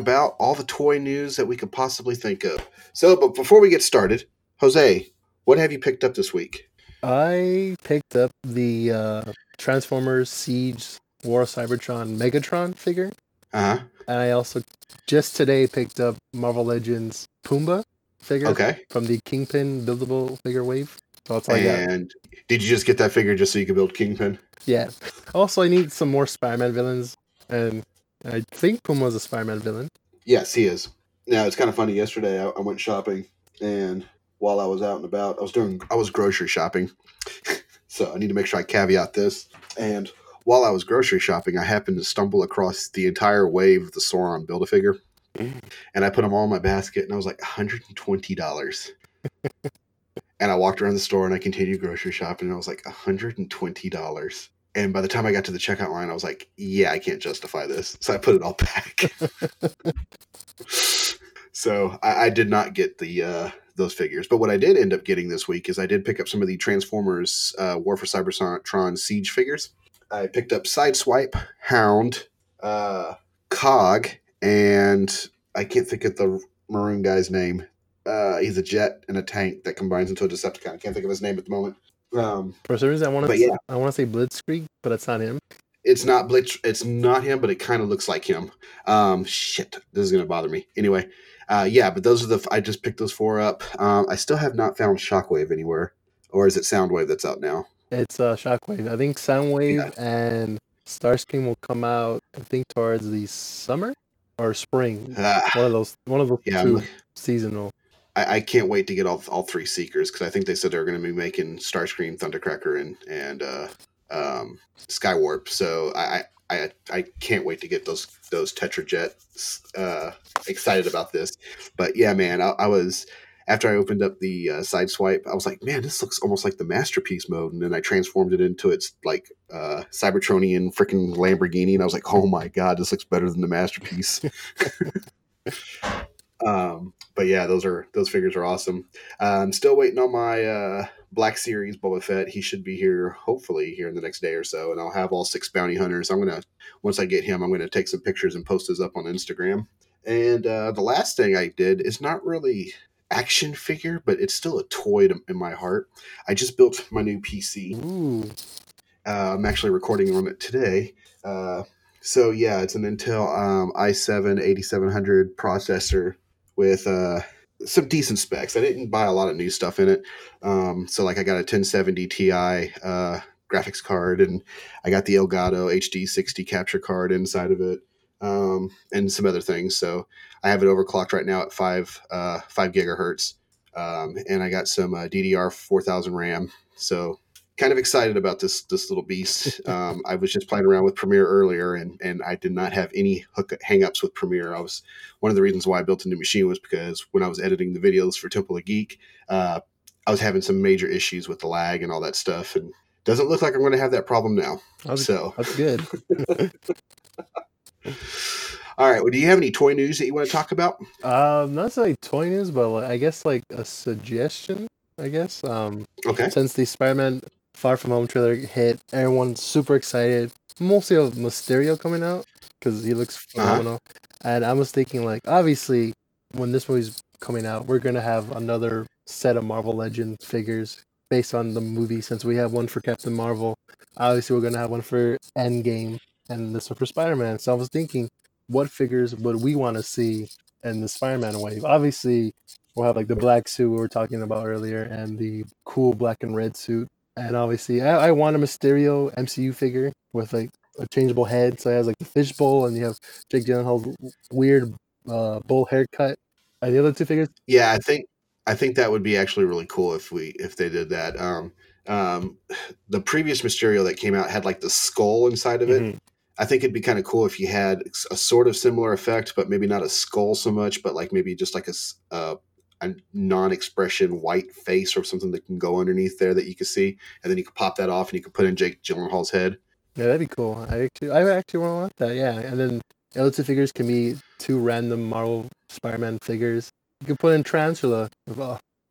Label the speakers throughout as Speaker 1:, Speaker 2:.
Speaker 1: about
Speaker 2: all the toy news that we could possibly think of. So, but before we get started, Jose, what have you picked up this week?
Speaker 3: I picked up the uh, Transformers Siege War Cybertron Megatron figure,
Speaker 2: Uh huh.
Speaker 3: and I also just today picked up Marvel Legends Puma figure
Speaker 2: Okay.
Speaker 3: from the Kingpin buildable figure wave. So that's all.
Speaker 2: And did you just get that figure just so you could build Kingpin?
Speaker 3: Yeah. Also, I need some more Spider-Man villains, and I think Puma's a Spider-Man villain.
Speaker 2: Yes, he is. Now it's kind of funny. Yesterday, I, I went shopping, and while I was out and about, I was doing I was grocery shopping. so I need to make sure I caveat this. And while I was grocery shopping, I happened to stumble across the entire wave of the Sauron Build a Figure, mm. and I put them all in my basket, and I was like, hundred and twenty dollars. and I walked around the store and I continued grocery shopping, and I was like, hundred and twenty dollars. And by the time I got to the checkout line, I was like, yeah, I can't justify this. So I put it all back. so I, I did not get the uh, those figures. But what I did end up getting this week is I did pick up some of the Transformers uh, War for Cybertron Siege figures. I picked up Sideswipe, Hound, uh, Cog, and I can't think of the maroon guy's name. Uh, he's a jet and a tank that combines into a Decepticon. I can't think of his name at the moment. Um,
Speaker 3: For some reason, I want to
Speaker 2: yeah.
Speaker 3: I want to say Blitzkrieg, but it's not him.
Speaker 2: it's not Blitz. It's not him, but it kind of looks like him. Um, shit, this is gonna bother me. Anyway, uh, yeah, but those are the. I just picked those four up. Um, I still have not found Shockwave anywhere, or is it Soundwave that's out now?
Speaker 3: It's uh, Shockwave. I think Soundwave and Starscream will come out. I think towards the summer or spring.
Speaker 2: Ah,
Speaker 3: One of those. One of those
Speaker 2: yeah,
Speaker 3: two
Speaker 2: I'm-
Speaker 3: seasonal.
Speaker 2: I, I can't wait to get all all three Seekers because I think they said they're going to be making Starscream, Thundercracker, and and uh, um, Skywarp. So I. I, I, can't wait to get those those Tetrajets. Uh, excited about this, but yeah, man, I, I was after I opened up the uh, side swipe, I was like, man, this looks almost like the masterpiece mode, and then I transformed it into its like uh, Cybertronian freaking Lamborghini, and I was like, oh my god, this looks better than the masterpiece. um, but yeah, those are those figures are awesome. I'm still waiting on my uh, Black Series Boba Fett. He should be here, hopefully, here in the next day or so, and I'll have all six bounty hunters. I'm gonna once I get him, I'm gonna take some pictures and post those up on Instagram. And uh, the last thing I did is not really action figure, but it's still a toy to, in my heart. I just built my new PC.
Speaker 3: Ooh,
Speaker 2: Uh, I'm actually recording on it today. Uh, so yeah, it's an Intel um, i7 8700 processor with uh, some decent specs. I didn't buy a lot of new stuff in it. Um, so like I got a 1070 Ti uh, graphics card, and I got the Elgato HD 60 capture card inside of it, um, and some other things. So I have it overclocked right now at five uh, five gigahertz, um, and I got some uh, DDR 4000 RAM. So kind of excited about this this little beast. Um, I was just playing around with Premiere earlier, and and I did not have any hook hangups with Premiere. I was one of the reasons why I built a new machine was because when I was editing the videos for Temple of Geek, uh, I was having some major issues with the lag and all that stuff, and doesn't look like I'm going to have that problem now.
Speaker 3: that's,
Speaker 2: So,
Speaker 3: that's good.
Speaker 2: all right. Well, do you have any toy news that you want to talk about?
Speaker 3: Um, not necessarily toy news, but like, I guess like a suggestion. I guess um,
Speaker 2: Okay.
Speaker 3: since the Spider-Man Far From Home trailer hit, everyone's super excited. Mostly of Mysterio coming out because he looks
Speaker 2: Uh-huh.
Speaker 3: phenomenal. And I was thinking, like, obviously, when this movie's coming out, we're gonna have another set of Marvel Legends figures based on the movie. Since we have one for Captain Marvel, obviously we're gonna have one for Endgame and this one for Spider-Man. So I was thinking, what figures would we want to see in the Spider-Man wave? Obviously, we'll have like the black suit we were talking about earlier, and the cool black and red suit. And obviously, I, I want a Mysterio MCU figure with like a changeable head, so it has like the fishbowl, and you have Jake Gyllenhaal's weird uh, bull haircut. And the other two figures,
Speaker 2: Yeah, I think I think that would be actually really cool if we if they did that. Um, um, the previous Mysterio that came out had like the skull inside of it.
Speaker 3: Mhm.
Speaker 2: I think it'd be kind of cool if you had a sort of similar effect, but maybe not a skull so much, but like maybe just like a, uh, a non-expression white face or something that can go underneath there that you can see, and then you can pop that off and you can put in Jake Gyllenhaal's head.
Speaker 3: yeah, that'd be cool. I actually, I actually want that. Yeah, and then two figures can be two random Marvel Spider-Man figures. You can put in Tarantula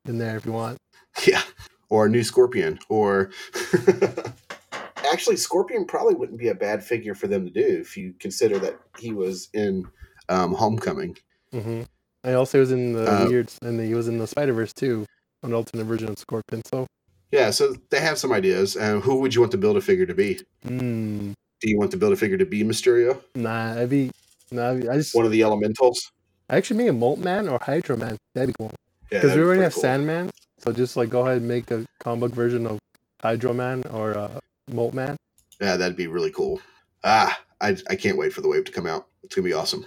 Speaker 3: in there if you want.
Speaker 2: Yeah. Or a new Scorpion. Or actually, Scorpion probably wouldn't be a bad figure for them to do if you consider that he was in um, Homecoming.
Speaker 3: hmm And also was in the
Speaker 2: Uh,
Speaker 3: weird, and he was in the Spider Verse too, an alternate version of Scorpion. So,
Speaker 2: Yeah, so they have some ideas. Uh, who would you want the build a figure to be?
Speaker 3: mm,
Speaker 2: Do you want the build a figure to be Mysterio?
Speaker 3: nah, I'd be, nah, I'd be- I just,
Speaker 2: One of the elementals?
Speaker 3: I actually make a Molt Man or Hydro Man. That'd be cool.
Speaker 2: Yeah,
Speaker 3: Because
Speaker 2: that'd
Speaker 3: we already have
Speaker 2: cool.
Speaker 3: Sandman, so just like go ahead and make a comic book version of Hydro Man or uh, Molt Man.
Speaker 2: Yeah, that'd be really cool. Ah, I, I can't wait for the wave to come out. It's gonna be awesome.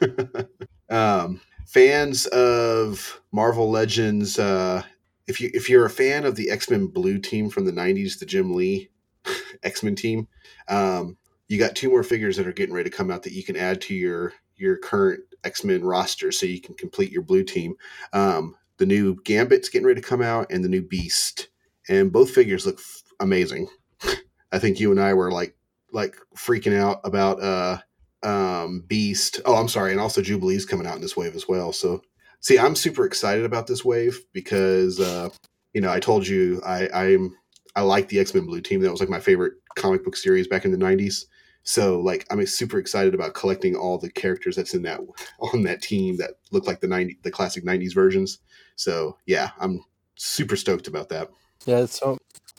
Speaker 2: um, fans of Marvel Legends, uh, if you if you're a fan of the X Men Blue team from the '90s, the Jim Lee X Men team, um, you got two more figures that are getting ready to come out that you can add to your your current X Men roster, so you can complete your blue team. Um, the new Gambit's getting ready to come out, and the new Beast, and both figures look f- amazing. I think you and I were like like freaking out about uh um Beast. Oh, I'm sorry, and also Jubilee's coming out in this wave as well. So see, I'm super excited about this wave because uh you know, I told you I I'm I like the X-Men Blue team. That was like my favorite comic book series back in the 90s. So like I'm super excited about collecting all the characters that's in that on that team that look like the 90 the classic 90s versions. So yeah, I'm super stoked about that.
Speaker 3: Yeah, so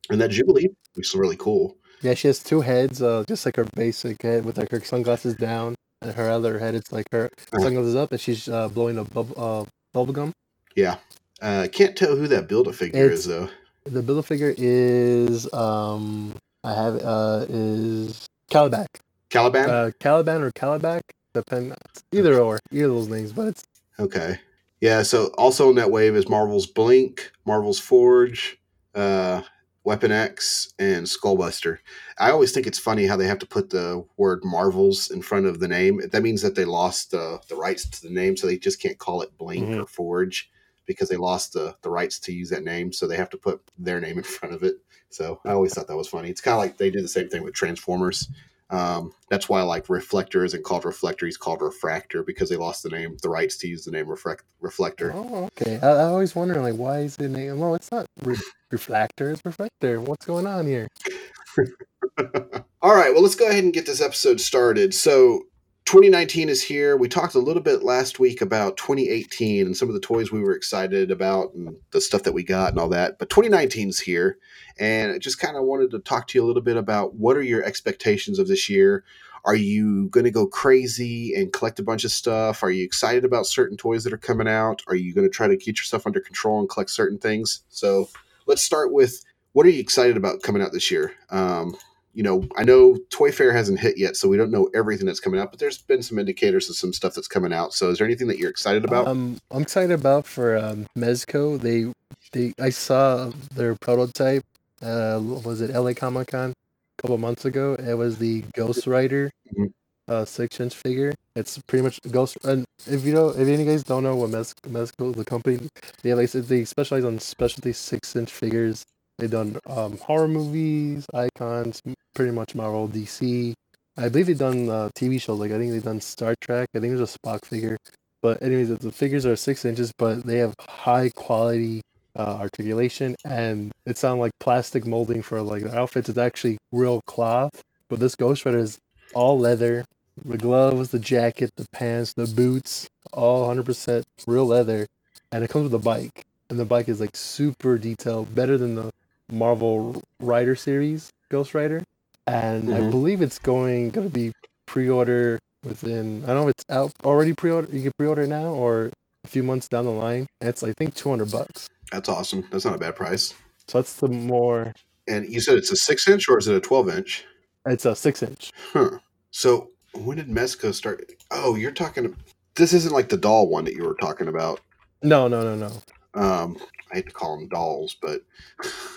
Speaker 2: And that Jubilee looks really cool.
Speaker 3: Yeah, she has two heads, uh, just like her basic head with like her sunglasses down, and her other head it's like her
Speaker 2: Uh-huh.
Speaker 3: sunglasses up, and she's uh, blowing a bub- uh, bubble gum.
Speaker 2: Yeah. Uh, can't tell who that build a figure is though.
Speaker 3: The build a figure is um, I have uh is Calibac,
Speaker 2: Caliban?
Speaker 3: uh, Caliban or Calibac, depend either or either of those names, but it's
Speaker 2: okay. Yeah, so also in that wave is Marvel's Blink, Marvel's Forge, uh, Weapon X, and Skullbuster. I always think it's funny how they have to put the word Marvels in front of the name. That means that they lost the, the rights to the name, so they just can't call it Blink
Speaker 3: Mhm.
Speaker 2: or Forge because they lost the, the rights to use that name, so they have to put their name in front of it. So I always thought that was funny. It's kind of like they did the same thing with Transformers. Um, that's why like Reflector isn't called Reflector; he's called Refractor because they lost the name, the rights to use the name Reflect, Reflector.
Speaker 3: oh okay. I, I always wonder like why is the name? Well, it's not re- reflector, it's reflector. What's going on here?
Speaker 2: All right, well, let's go ahead and get this episode started. So, 2019 is here. We talked a little bit last week about 2018 and some of the toys we were excited about and the stuff that we got and all that. But 2019 is here, and I just kind of wanted to talk to you a little bit about what are your expectations of this year? Are you going to go crazy and collect a bunch of stuff? Are you excited about certain toys that are coming out? Are you going to try to keep yourself under control and collect certain things? So, let's start with what are you excited about coming out this year? Um, you know, I know Toy Fair hasn't hit yet, so we don't know everything that's coming out, but there's been some indicators of some stuff that's coming out. So, is there anything that you're excited about?
Speaker 3: Um, I'm excited about for um, Mezco. They, they, I saw their prototype. Uh, was it LA Comic Con a couple months ago? It was the Ghost Rider,
Speaker 2: Mhm.
Speaker 3: uh, six inch figure. It's pretty much Ghost. And if you know, if any guys don't know what Mez, Mezco, is the company, they like they specialize on specialty six inch figures. They've done um, horror movies, icons, pretty much Marvel, DC. I believe they've done uh, TV shows. Like I think they've done Star Trek. I think there's a Spock figure. But anyways, the figures are six inches, but they have high quality uh, articulation, and it sounds like plastic molding for like the outfits. It's actually real cloth, but this Ghost Rider is all leather. The gloves, the jacket, the pants, the boots, all 100% real leather, and it comes with a bike. And the bike is like super detailed, better than the Marvel Rider series Ghost Rider. And I
Speaker 2: Mhm.
Speaker 3: believe it's going going to be pre-order within. I don't know if it's out already pre-order. You can pre-order now or a few months down the line. It's I think 200 bucks.
Speaker 2: that's awesome. That's not a bad price.
Speaker 3: So that's the more.
Speaker 2: And you said it's a six inch or is it a 12 inch?
Speaker 3: It's a six inch.
Speaker 2: Huh. So, when did Mezco start? Oh, you're talking. This isn't like the doll one that you were talking about.
Speaker 3: No, no, no, no.
Speaker 2: um i hate to call them dolls but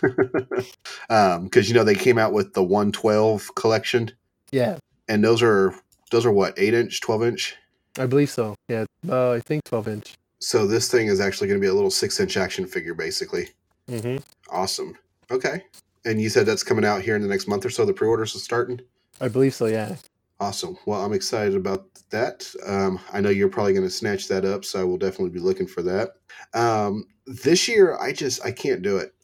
Speaker 2: um because you know they came out with the 112 collection
Speaker 3: Yeah,
Speaker 2: and those are those are what 8 inch 12 inch
Speaker 3: I believe so. Yeah, uh, I think 12 inch.
Speaker 2: so this thing is actually going to be a little 6 inch action figure basically
Speaker 3: Mm-hmm.
Speaker 2: awesome okay and you said that's coming out here in the next month or so the pre-orders are starting
Speaker 3: I believe so. Yeah.
Speaker 2: Awesome. Well, I'm excited about that. Um, I know you're probably going to snatch that up, so I will definitely be looking for that. Um, this year, I just I can't do it.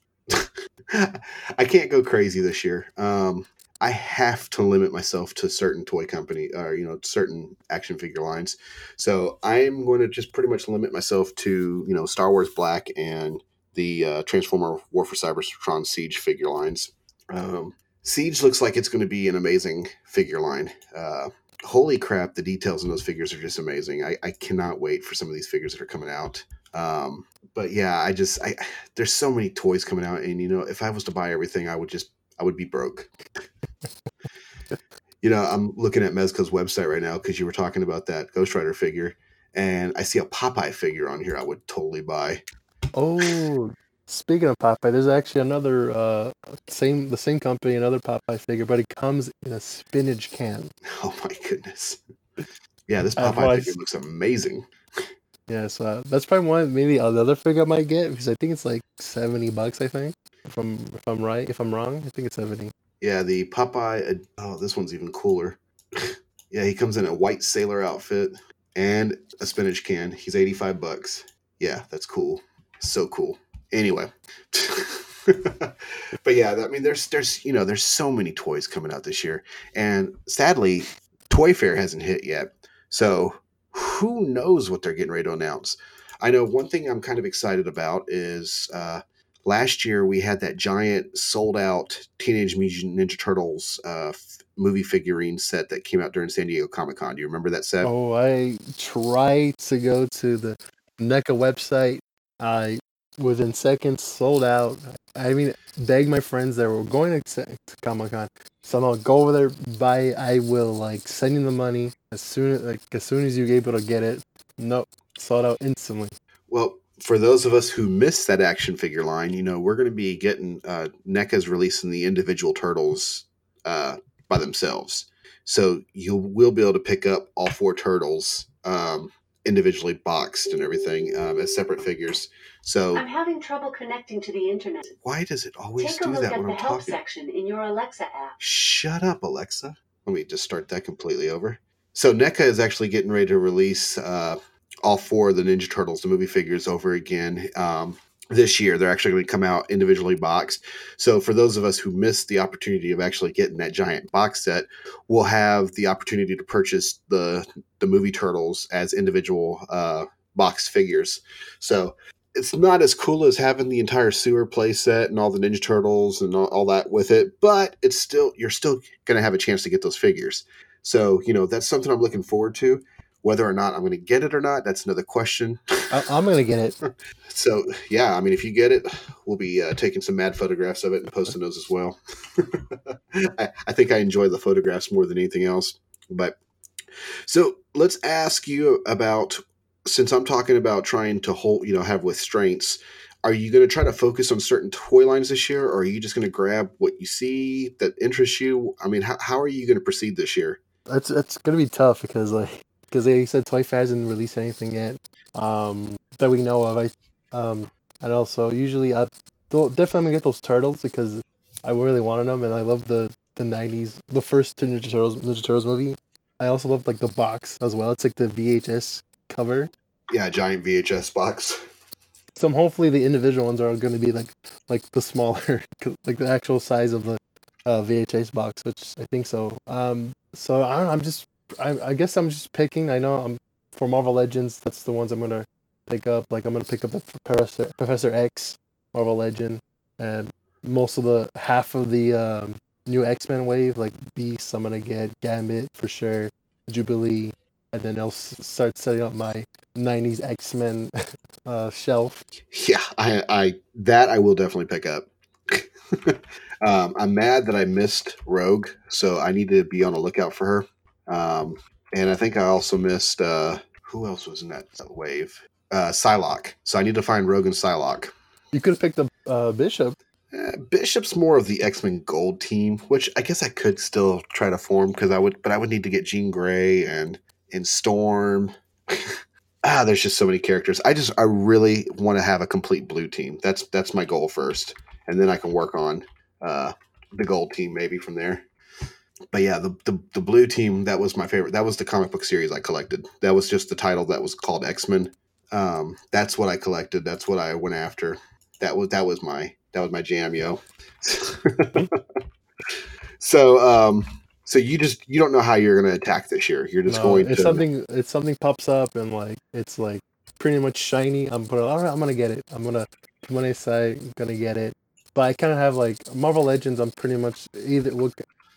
Speaker 2: I can't go crazy this year. Um, I have to limit myself to certain toy company or you know certain action figure lines. So I'm going to just pretty much limit myself to you know Star Wars Black and the uh, Transformer War for Cybertron Siege figure lines. Um, Siege looks like it's going to be an amazing figure line. Uh, holy crap, the details in those figures are just amazing. I, I cannot wait for some of these figures that are coming out. Um, but yeah, I just I there's so many toys coming out, and you know, if I was to buy everything, I would just I would be broke. you know, I'm looking at Mezco's website right now because you were talking about that Ghost Rider figure, and I see a Popeye figure on here. I would totally buy.
Speaker 3: Oh, speaking of Popeye, there's actually another uh same the same company, another Popeye figure, but it comes in a spinach can.
Speaker 2: Oh my goodness. Yeah, this Popeye figure looks amazing.
Speaker 3: Yeah, so uh, that's probably one maybe another figure I might get because I think it's like seventy bucks. I think if I'm if I'm right, if I'm wrong, I think it's seventy.
Speaker 2: Yeah, the Popeye. uh, Oh, this one's even cooler. yeah, he comes in a white sailor outfit and a spinach can. He's 85 bucks. Yeah, that's cool. So cool. Anyway. but yeah, I mean there's there's you know, there's so many toys coming out this year and sadly Toy Fair hasn't hit yet. So, who knows what they're getting ready to announce. I know one thing I'm kind of excited about is uh last year we had that giant sold out Teenage Mutant Ninja Turtles uh, f- movie figurine set that came out during San Diego Comic Con. Do you remember that set?
Speaker 3: Oh, I tried to go to the NECA website. I within seconds sold out. I mean, begged my friends that were going to, to Comic Con. Somehow go over there, buy. I will like send you the money as soon like as soon as you're able to get it. Nope, sold out instantly.
Speaker 2: Well, for those of us who missed that action figure line, you know, we're going to be getting uh, NECA's releasing the individual turtles uh, by themselves. So you will be able to pick up all four turtles um, individually boxed and everything um, as separate figures. So
Speaker 4: I'm having trouble connecting to the internet.
Speaker 2: why does it always
Speaker 4: Take a
Speaker 2: do
Speaker 4: look
Speaker 2: that
Speaker 4: at
Speaker 2: when
Speaker 4: the
Speaker 2: I'm
Speaker 4: help
Speaker 2: talking?
Speaker 4: section in your Alexa app.
Speaker 2: Shut up, Alexa. Let me just start that completely over. So NECA is actually getting ready to release uh, all four of the Ninja Turtles, the movie figures, over again um, this year. They're actually going to come out individually boxed. So for those of us who missed the opportunity of actually getting that giant box set, we'll have the opportunity to purchase the the movie Turtles as individual uh, box figures. So it's not as cool as having the entire sewer play set and all the Ninja Turtles and all, all that with it, but it's still you're still going to have a chance to get those figures. So you know that's something I'm looking forward to. Whether or not I'm going to get it or not, that's another question.
Speaker 3: I, I'm gonna get it.
Speaker 2: So yeah, I mean, if you get it, we'll be uh, taking some mad photographs of it and posting those as well. I, I think I enjoy the photographs more than anything else. But so let's ask you about since I'm talking about trying to hold, you know, have restraints. Are you going to try to focus on certain toy lines this year, or are you just going to grab what you see that interests you? I mean, how, how are you going to proceed this year?
Speaker 3: That's it's gonna be tough because like because they said Toy Fair hasn't released anything yet um, that we know of. I um, and also usually I definitely gonna get those turtles because I really wanted them and I love the the '90s the first Ninja Turtles Ninja Turtles movie. I also love like the box as well. It's like the VHS cover.
Speaker 2: Yeah, giant VHS box.
Speaker 3: Some hopefully the individual ones are going to be like like the smaller like the actual size of the uh, VHS box, which I think so. Um, so I don't, know, I'm just I, I guess I'm just picking. I know I'm for Marvel Legends. That's the ones I'm gonna pick up. Like I'm gonna pick up the Professor X Marvel Legend and most of the half of the um, new X Men wave, like Beast. I'm gonna get Gambit for sure, Jubilee, and then I'll start setting up my '90s X Men uh, shelf.
Speaker 2: Yeah, I, I that I will definitely pick up. um, I'm mad that I missed Rogue, so I need to be on the lookout for her. Um, and I think I also missed uh, who else was in that wave? Uh, Psylocke. So I need to find Rogue and Psylocke.
Speaker 3: You could have picked up uh, Bishop.
Speaker 2: Eh, Bishop's more of the X Men Gold team, which I guess I could still try to form because I would, but I would need to get Jean Grey and and Storm. ah, there's just so many characters. I just I really want to have a complete blue team. That's that's my goal first, and then I can work on uh, the gold team maybe from there. But yeah, the, the the blue team that was my favorite. That was the comic book series I collected. That was just the title that was called X Men. Um, that's what I collected. That's what I went after. That was that was my that was my jam, yo. so um, so you just you don't know how you're going to attack this year. You're just
Speaker 3: No,
Speaker 2: going
Speaker 3: if
Speaker 2: to
Speaker 3: something if something pops up and like it's like pretty much shiny, I'm put all right, I'm gonna get it. I'm gonna when I say I'm gonna get it. But I kind of have like Marvel Legends. I'm pretty much either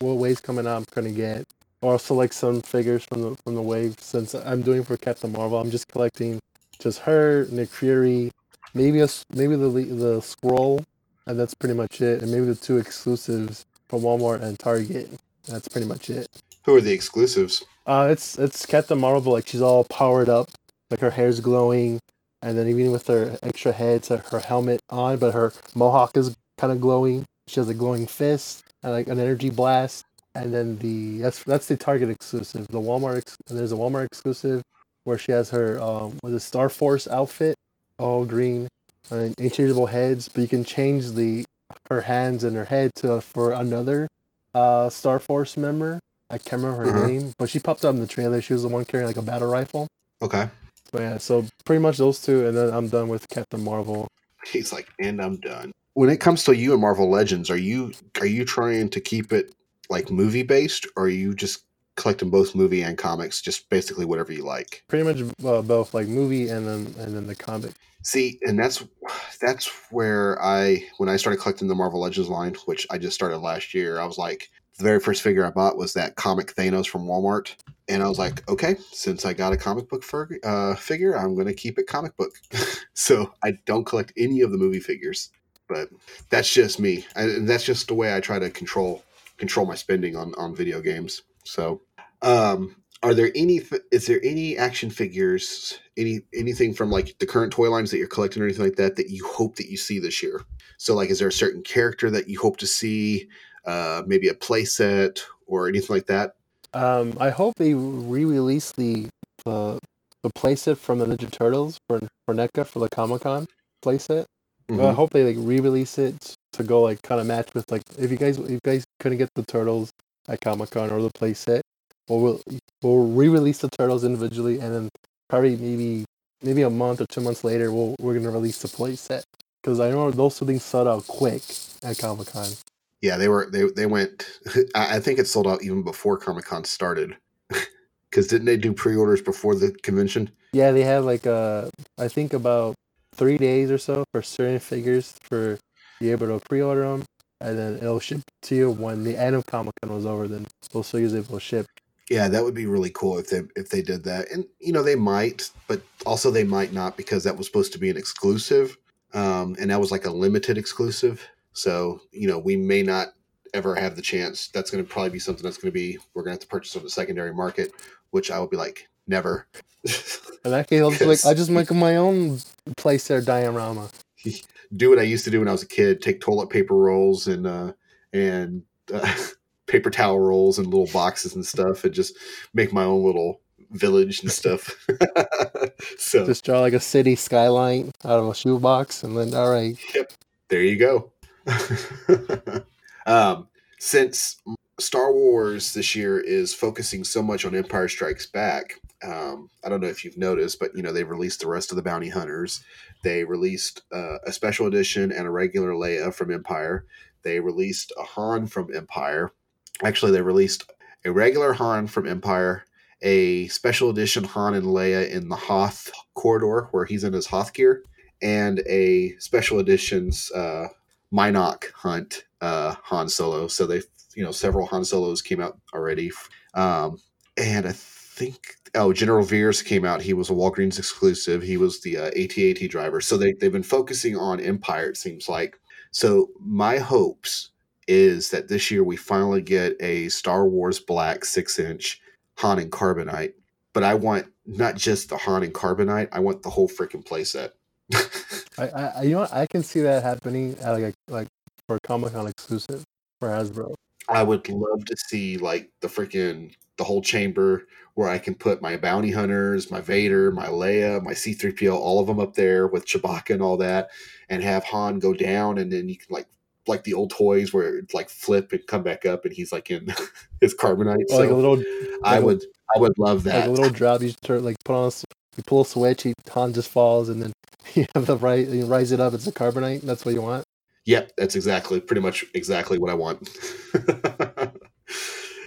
Speaker 3: what wave's coming out. I'm gonna get, or I'll select some figures from the from the wave. Since I'm doing for Captain Marvel, I'm just collecting just her, Nick Fury, maybe a maybe the the scroll, and that's pretty much it. And maybe the two exclusives from Walmart and Target. That's pretty much it.
Speaker 2: who are the exclusives?
Speaker 3: Uh, it's it's Captain Marvel, like she's all powered up, like her hair's glowing, and then even with her extra head, her, her helmet on, but her mohawk is kind of glowing. She has a glowing fist like an energy blast, and then the that's that's the Target exclusive. The Walmart ex- and there's a Walmart exclusive where she has her um was it Star Force outfit, all green, and interchangeable heads, but you can change the her hands and her head to for another uh Star Force member. I can't remember her
Speaker 2: Mhm.
Speaker 3: name, but she popped up in the trailer. She was the one carrying like a battle rifle.
Speaker 2: Okay,
Speaker 3: But yeah, so pretty much those two, and then I'm done with Captain Marvel.
Speaker 2: he's like, and I'm done. When it comes to you and Marvel Legends, are you are you trying to keep it like movie based, or are you just collecting both movie and comics, just basically whatever you like?
Speaker 3: Pretty much uh, both like movie and then and then the comic.
Speaker 2: See, and that's that's where I when I started collecting the Marvel Legends line, which I just started last year, I was like the very first figure I bought was that comic Thanos from Walmart, and I was like, okay, since I got a comic book fig- uh, figure, I'm going to keep it comic book. so I don't collect any of the movie figures, but that's just me, and that's just the way I try to control control my spending on on video games. So, um, are there any is there any action figures any anything from like the current toy lines that you're collecting or anything like that that you hope that you see this year so like is there a certain character that you hope to see uh maybe a playset or anything like that
Speaker 3: Um, I hope they re-release the the the playset from the Ninja Turtles for for NECA for the Comic Con playset. Well, I hope they like re-release it to go like kind of match with like if you guys if you guys couldn't get the turtles at Comic Con or the playset, well we'll we'll re-release the turtles individually and then probably maybe maybe a month or two months later we'll we're gonna release the playset because I know those two things sold out quick at Comic Con.
Speaker 2: yeah they were they they went i think it sold out even before comic-con started. Because didn't they do pre-orders before the convention?
Speaker 3: Yeah, they had like uh I think about three days or so for certain figures for be able to pre-order them, and then it'll ship to you when the end of Comic Con was over. Then those figures will ship.
Speaker 2: yeah that would be really cool if they if they did that and you know they might but also they might not because that was supposed to be an exclusive um and that was like a limited exclusive so you know we may not ever have the chance that's going to probably be something that's going to be we're going to have to purchase on the secondary market which i will be like never
Speaker 3: In that case, I'll just like. I just make my own place there diorama.
Speaker 2: do what i used to do when i was a kid take toilet paper rolls and uh and uh, paper towel rolls and little boxes and stuff and just make my own little village and stuff so
Speaker 3: Just draw like a city skyline out of a shoebox, and then all right, Yep,
Speaker 2: there you go. um, since Star Wars this year is focusing so much on Empire Strikes Back, um, I don't know if you've noticed, but you know they've released the rest of the bounty hunters. They released uh, a special edition and a regular Leia from Empire. They released a Han from Empire. Actually, they released a regular Han from Empire, a special edition Han and Leia in the Hoth corridor where he's in his Hoth gear, and a special editions uh, Mynock hunt uh, Han Solo. So they, you know, several Han Solos came out already, um, and I think oh General Veers came out. He was a Walgreens exclusive. He was the uh, AT-AT driver. So they they've been focusing on Empire. It seems like. So my hopes is that this year we finally get a Star Wars Black six inch Han and Carbonite. But I want not just the Han and Carbonite. I want the whole freaking playset.
Speaker 3: I, I I- you know what? I can see that happening at like like for Comic Con exclusive for Hasbro.
Speaker 2: I would love to see like the freaking the whole chamber where I can put my bounty hunters, my Vader, my Leia, my C3PO, all of them up there with Chewbacca and all that, and have Han go down, and then you can like like the old toys where it's like flip and come back up, and he's like in his carbonite.
Speaker 3: Or like a little,
Speaker 2: I
Speaker 3: like a-
Speaker 2: would I would love that.
Speaker 3: like a little drop. You turn like put on, a you pull a switch, he Han just falls, and then you have the right, you rise it up. It's a carbonite. That's what you want.
Speaker 2: Yep, that's exactly pretty much exactly what I want.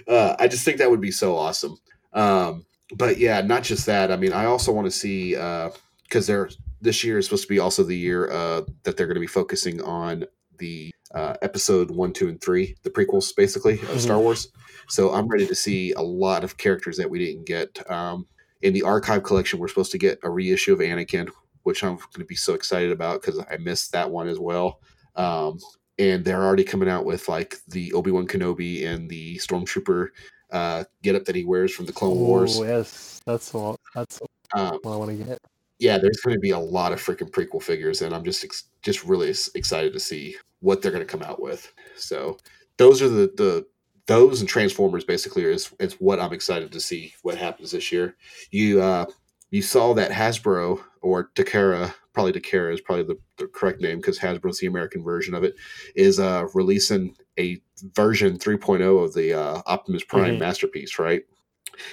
Speaker 2: uh, I just think that would be so awesome. Um, but yeah, not just that. I mean, I also want to see because they're this year is supposed to be also the year uh, that they're going to be focusing on the uh, episode one, two, and three, the prequels basically of Star
Speaker 3: Mhm.
Speaker 2: Wars. So I'm ready to see a lot of characters that we didn't get um, in the archive collection. We're supposed to get a reissue of Anakin, which I'm going to be so excited about because I missed that one as well. Um, and they're already coming out with like the Obi Wan Kenobi and the Stormtrooper uh, getup that he wears from the Clone Wars.
Speaker 3: Oh yes, that's what that's
Speaker 2: Um,
Speaker 3: what I want to get.
Speaker 2: yeah, there's going to be a lot of freaking prequel figures, and I'm just ex- just really excited to see what they're going to come out with. So those are the the those and Transformers basically is is what I'm excited to see what happens this year. You uh you saw that Hasbro or Takara, probably Takara is probably the, the correct name because Hasbro's the American version of it, is uh releasing a version 3.0 of the uh, Optimus Prime
Speaker 3: Mhm.
Speaker 2: masterpiece. Right,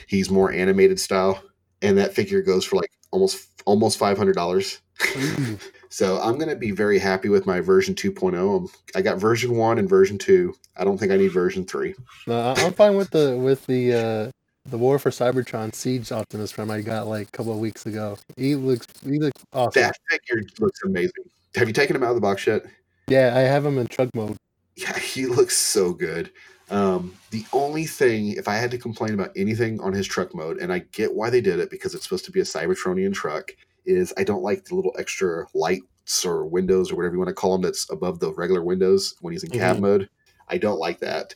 Speaker 2: he's more animated style, and that figure goes for like almost almost five hundred dollars.
Speaker 3: Ooh.
Speaker 2: So I'm gonna be very happy with my version 2.0. Um, I got version one and version two. I don't think I need version three.
Speaker 3: No, I- I'm fine with the with the uh the War for Cybertron Siege Optimus Prime I got like a couple of weeks ago. He looks he looks awesome.
Speaker 2: That figure looks amazing. Have you taken him out of the box yet?
Speaker 3: Yeah, I have him in truck mode.
Speaker 2: Yeah, he looks so good. Um, the only thing, if I had to complain about anything on his truck mode, and I get why they did it because it's supposed to be a Cybertronian truck, is I don't like the little extra lights or windows or whatever you want to call them that's above the regular windows when he's in cab
Speaker 3: Mhm.
Speaker 2: mode. I don't like that.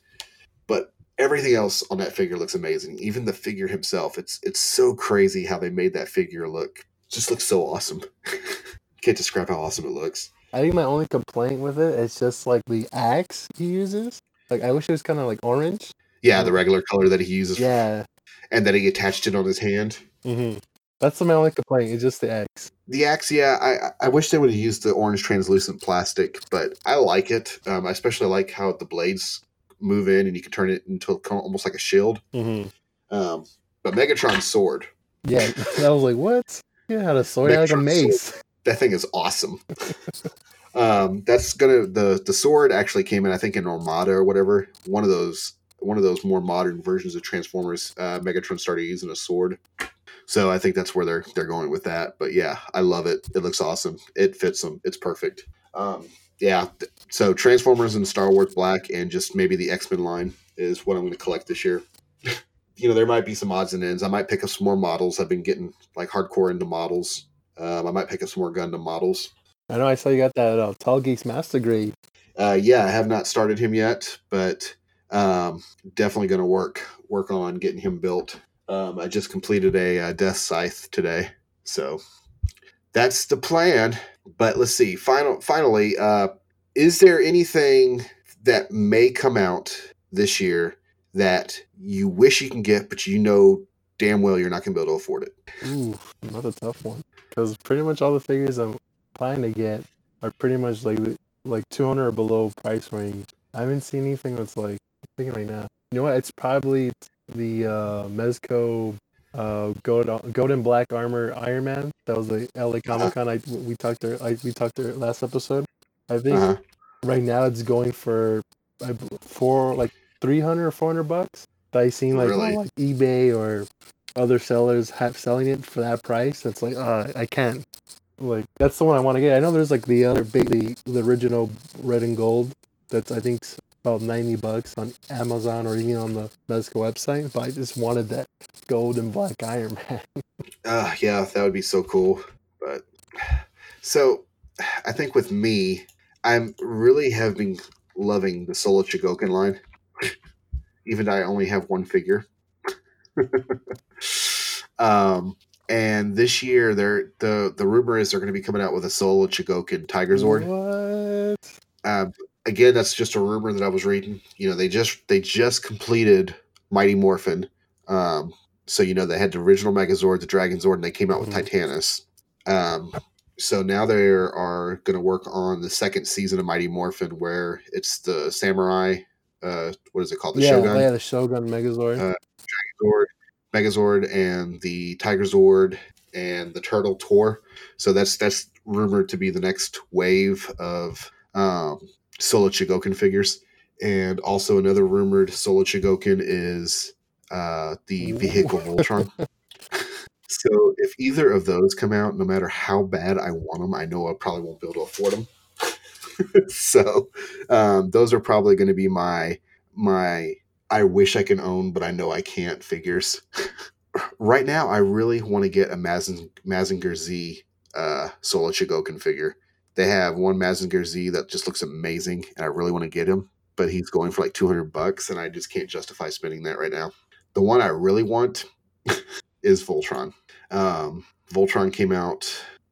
Speaker 2: But everything else on that figure looks amazing. Even the figure himself, it's it's so crazy how they made that figure look. Just looks so awesome. Can't describe how awesome it looks.
Speaker 3: I think my only complaint with it is just like the axe he uses. Like I wish it was kind of like orange.
Speaker 2: Yeah, the regular color that he uses
Speaker 3: Yeah.
Speaker 2: and that he attached it on his hand.
Speaker 3: Mm-hmm. That's my only complaint. It's just the axe.
Speaker 2: The axe, yeah, I I wish they would have used the orange translucent plastic, but I like it. Um, I especially like how the blades move in and you can turn it into almost like a shield.
Speaker 3: Mm-hmm.
Speaker 2: Um, but Megatron's sword,
Speaker 3: Yeah, I was like, what? Yeah, had a sword like a mace.
Speaker 2: that thing is awesome. um, that's gonna the the sword actually came in, I think, in Armada or whatever. One of those one of those more modern versions of Transformers. Uh, Megatron started using a sword. So I think that's where they're they're going with that. But yeah, I love it. It looks awesome. It fits them. It's perfect. Um, yeah. So Transformers and Star Wars Black and just maybe the X Men line is what I'm going to collect this year. You know, there might be some odds and ends. I might pick up some more models. I've been getting like hardcore into models. Um, I might pick up some more Gundam models.
Speaker 3: I know. I saw you got that uh, Tallgeese Master Grade.
Speaker 2: Uh, yeah, I have not started him yet, but um, definitely going to work work on getting him built. Um, I just completed a, uh Death Scythe today, so that's the plan. But let's see. Final, finally, uh, is there anything that may come out this year that you wish you can get, but you know damn well you're not going to be able to afford it?
Speaker 3: Ooh, another tough one. Because pretty much all the figures I'm planning to get are pretty much like like 200 or below price range. I haven't seen anything that's like I'm thinking right now. You know what? It's probably the uh, Mezco uh, gold gold and black armor Iron Man. That was the LA Comic Con. I we talked there. I, we talked there last episode. I think
Speaker 2: Uh-huh.
Speaker 3: right now it's going for I, for like 300 or 400 bucks. I seen like
Speaker 2: Really?
Speaker 3: like eBay or other sellers have selling it for that price. It's like uh, I can't. Like that's the one I want to get. I know there's like the other big the, the original red and gold. That's I think about 90 bucks on Amazon or even on the Mezco website. But I just wanted that gold and black Iron Man.
Speaker 2: Uh, yeah, that would be so cool. But so I think with me, I'm really have been loving the Soul of Chogokin line, even though I only have one figure. um, and this year, they're the the rumor is they're going to be coming out with a Soul of Chogokin Tiger Zord.
Speaker 3: What?
Speaker 2: Um, again, that's just a rumor that I was reading. You know, they just they just completed Mighty Morphin. Um, so you know they had the original Megazord, the Dragon Zord, and they came out with
Speaker 3: Mhm.
Speaker 2: Titanus. Um, so now they are going to work on the second season of Mighty Morphin, where it's the samurai. Uh, what is it called? The
Speaker 3: yeah,
Speaker 2: Shogun.
Speaker 3: yeah, the Shogun Megazord.
Speaker 2: Uh, Megazord, Megazord, and the Tiger Zord and the Turtle Tor. So that's that's rumored to be the next wave of um, Soul of Chogokin figures. And also another rumored Soul of Chogokin is uh, the vehicle Voltron. so if either of those come out, no matter how bad I want them, I know I probably won't be able to afford them. so um, those are probably going to be my my I wish I can own, but I know I can't figures. right now, I really want to get a Mazin, Mazinger Z uh, Soul of Chogokin figure. They have one Mazinger Z that just looks amazing, and I really want to get him, but he's going for like 200 bucks, and I just can't justify spending that right now. The one I really want is Voltron. Um, Voltron came out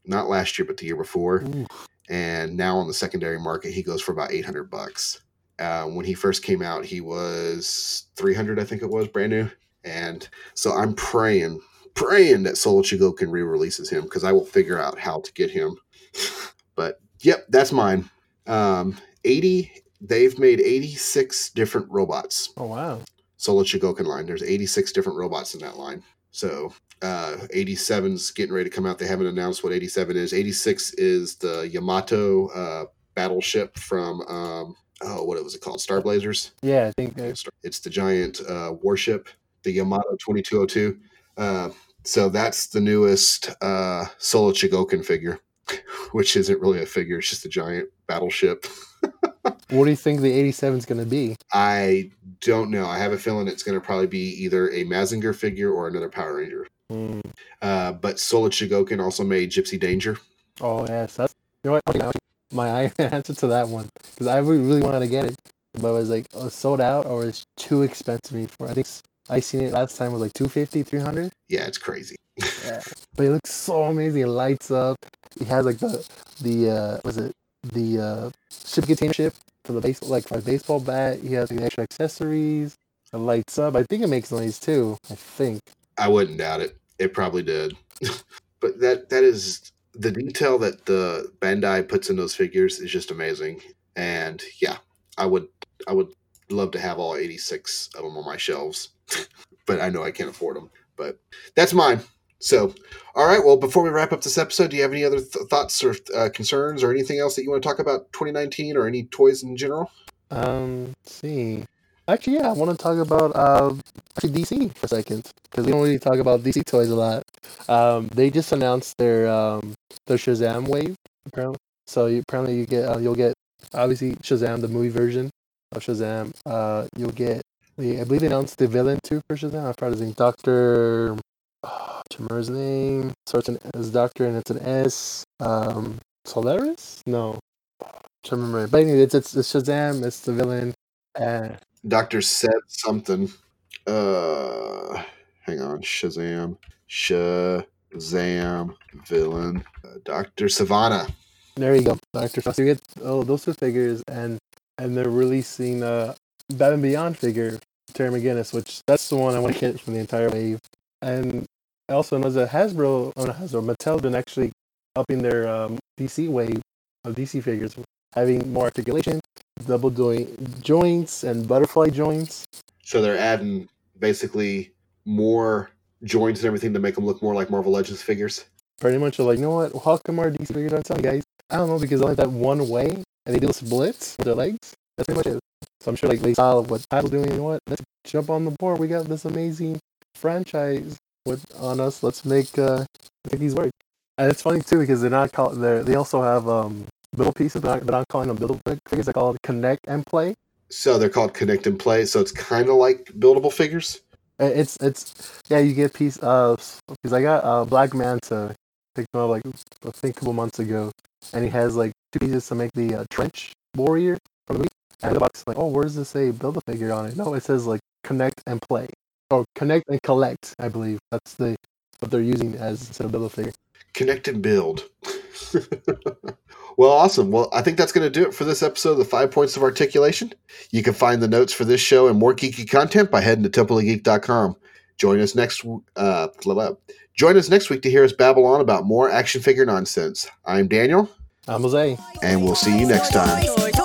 Speaker 2: not last year, but the year before
Speaker 3: Ooh.
Speaker 2: And now on the secondary market he goes for about 800 bucks uh, when he first came out he was 300 i think it was brand new and so i'm praying praying that soul of chogokin re-releases him because i will figure out how to get him but yep that's mine um, 80 they've made 86 different robots
Speaker 3: Oh wow.
Speaker 2: Soul of Chogokin line. There's 86 different robots in that line. So uh, 87's getting ready to come out. They haven't announced what 87 is. 86 is the Yamato uh, battleship from um, oh, what was it called? Star Blazers.
Speaker 3: Yeah, I think
Speaker 2: It's the giant uh, warship, the Yamato 2202. Uh, so that's the newest uh, Soul of Chogokin figure, which isn't really a figure. It's just a giant battleship.
Speaker 3: what do you think the 87 is going to be?
Speaker 2: I don't know. I have a feeling it's going to probably be either a Mazinger figure or another Power Ranger.
Speaker 3: Hmm.
Speaker 2: Uh, but Soul of Chogokin also made Gipsy Danger.
Speaker 3: Oh yes, that's you know what my answer to that one because I really, wanted to get it, but it was like oh, sold out or it's too expensive for. I think I seen it last time was like 250, 300.
Speaker 2: Yeah, it's crazy.
Speaker 3: Yeah, but it looks so amazing. It lights up. It has like the the uh, was it the uh, ship container ship for the base like for a baseball bat. He has like, the extra accessories. It lights up. I think it makes noise too. I think.
Speaker 2: I wouldn't doubt it. It probably did. but that that is the detail that the Bandai puts in those figures is just amazing. And yeah, I would I would love to have all 86 of them on my shelves. but I know I can't afford them. But that's mine. So, all right. Well, before we wrap up this episode, do you have any other th- thoughts or uh, concerns or anything else that you want to talk about 2019 or any toys in general?
Speaker 3: Um, see. Actually, yeah, I want to talk about uh, actually DC for a second because we don't really talk about DC toys a lot. Um, they just announced their um their Shazam wave apparently. So you, apparently you get uh, you'll get obviously Shazam the movie version of Shazam. Uh, you'll get I believe they announced the villain too for Shazam. I forgot his name, Doctor. Oh, name starts as Doctor and it's an S. Um, Solaris? No, I can't remember. But anyway, it's, it's it's Shazam. It's the villain. And
Speaker 2: Doctor said something. Uh, hang on. Shazam. Shazam villain. Uh, Doctor Sivana.
Speaker 3: there you go, Doctor Frost. You get oh those two figures, and and they're releasing uh Batman Beyond figure Terry McGinnis, which that's the one I want to get from the entire wave. And I also know that Hasbro, oh not Hasbro, Mattel been actually upping their um, DC wave of DC figures, having more articulation, double joint joints, and butterfly joints.
Speaker 2: So they're adding basically more joints and everything to make them look more like Marvel Legends figures.
Speaker 3: pretty much like, you know what? How come our DC figures aren't selling, guys? I don't know because they only that one way and they do splits with their legs. That's pretty much it. So I'm sure like they saw what Title's doing. You know what? Let's jump on the board. We got this amazing franchise with on us. Let's make uh make these work. And it's funny too because they're not call they they also have um little pieces. Not, they're calling them build figures. They're called connect and play.
Speaker 2: So they're called Connect and Play. So it's kind of like buildable figures.
Speaker 3: Uh, It's it's yeah. You get piece of because I got uh, Black Manta picked him up like I think a couple months ago, and he has like two pieces to make the uh, trench warrior from the. And the box is like, oh, where does this say build a figure on it? No, it says like connect and play, or connect and collect. I believe that's the what they're using as instead of build a figure.
Speaker 2: Connect and build. well, awesome. Well, I think that's going to do it for this episode of the Five Points of Articulation. You can find the notes for this show and more geeky content by heading to templeofgeek.com. Join us next. Uh, blah, blah. join us next week to hear us babble on about more action figure nonsense. I'm Daniel,
Speaker 3: I'm Jose.
Speaker 2: and we'll see you next time.
Speaker 1: Toys, toys,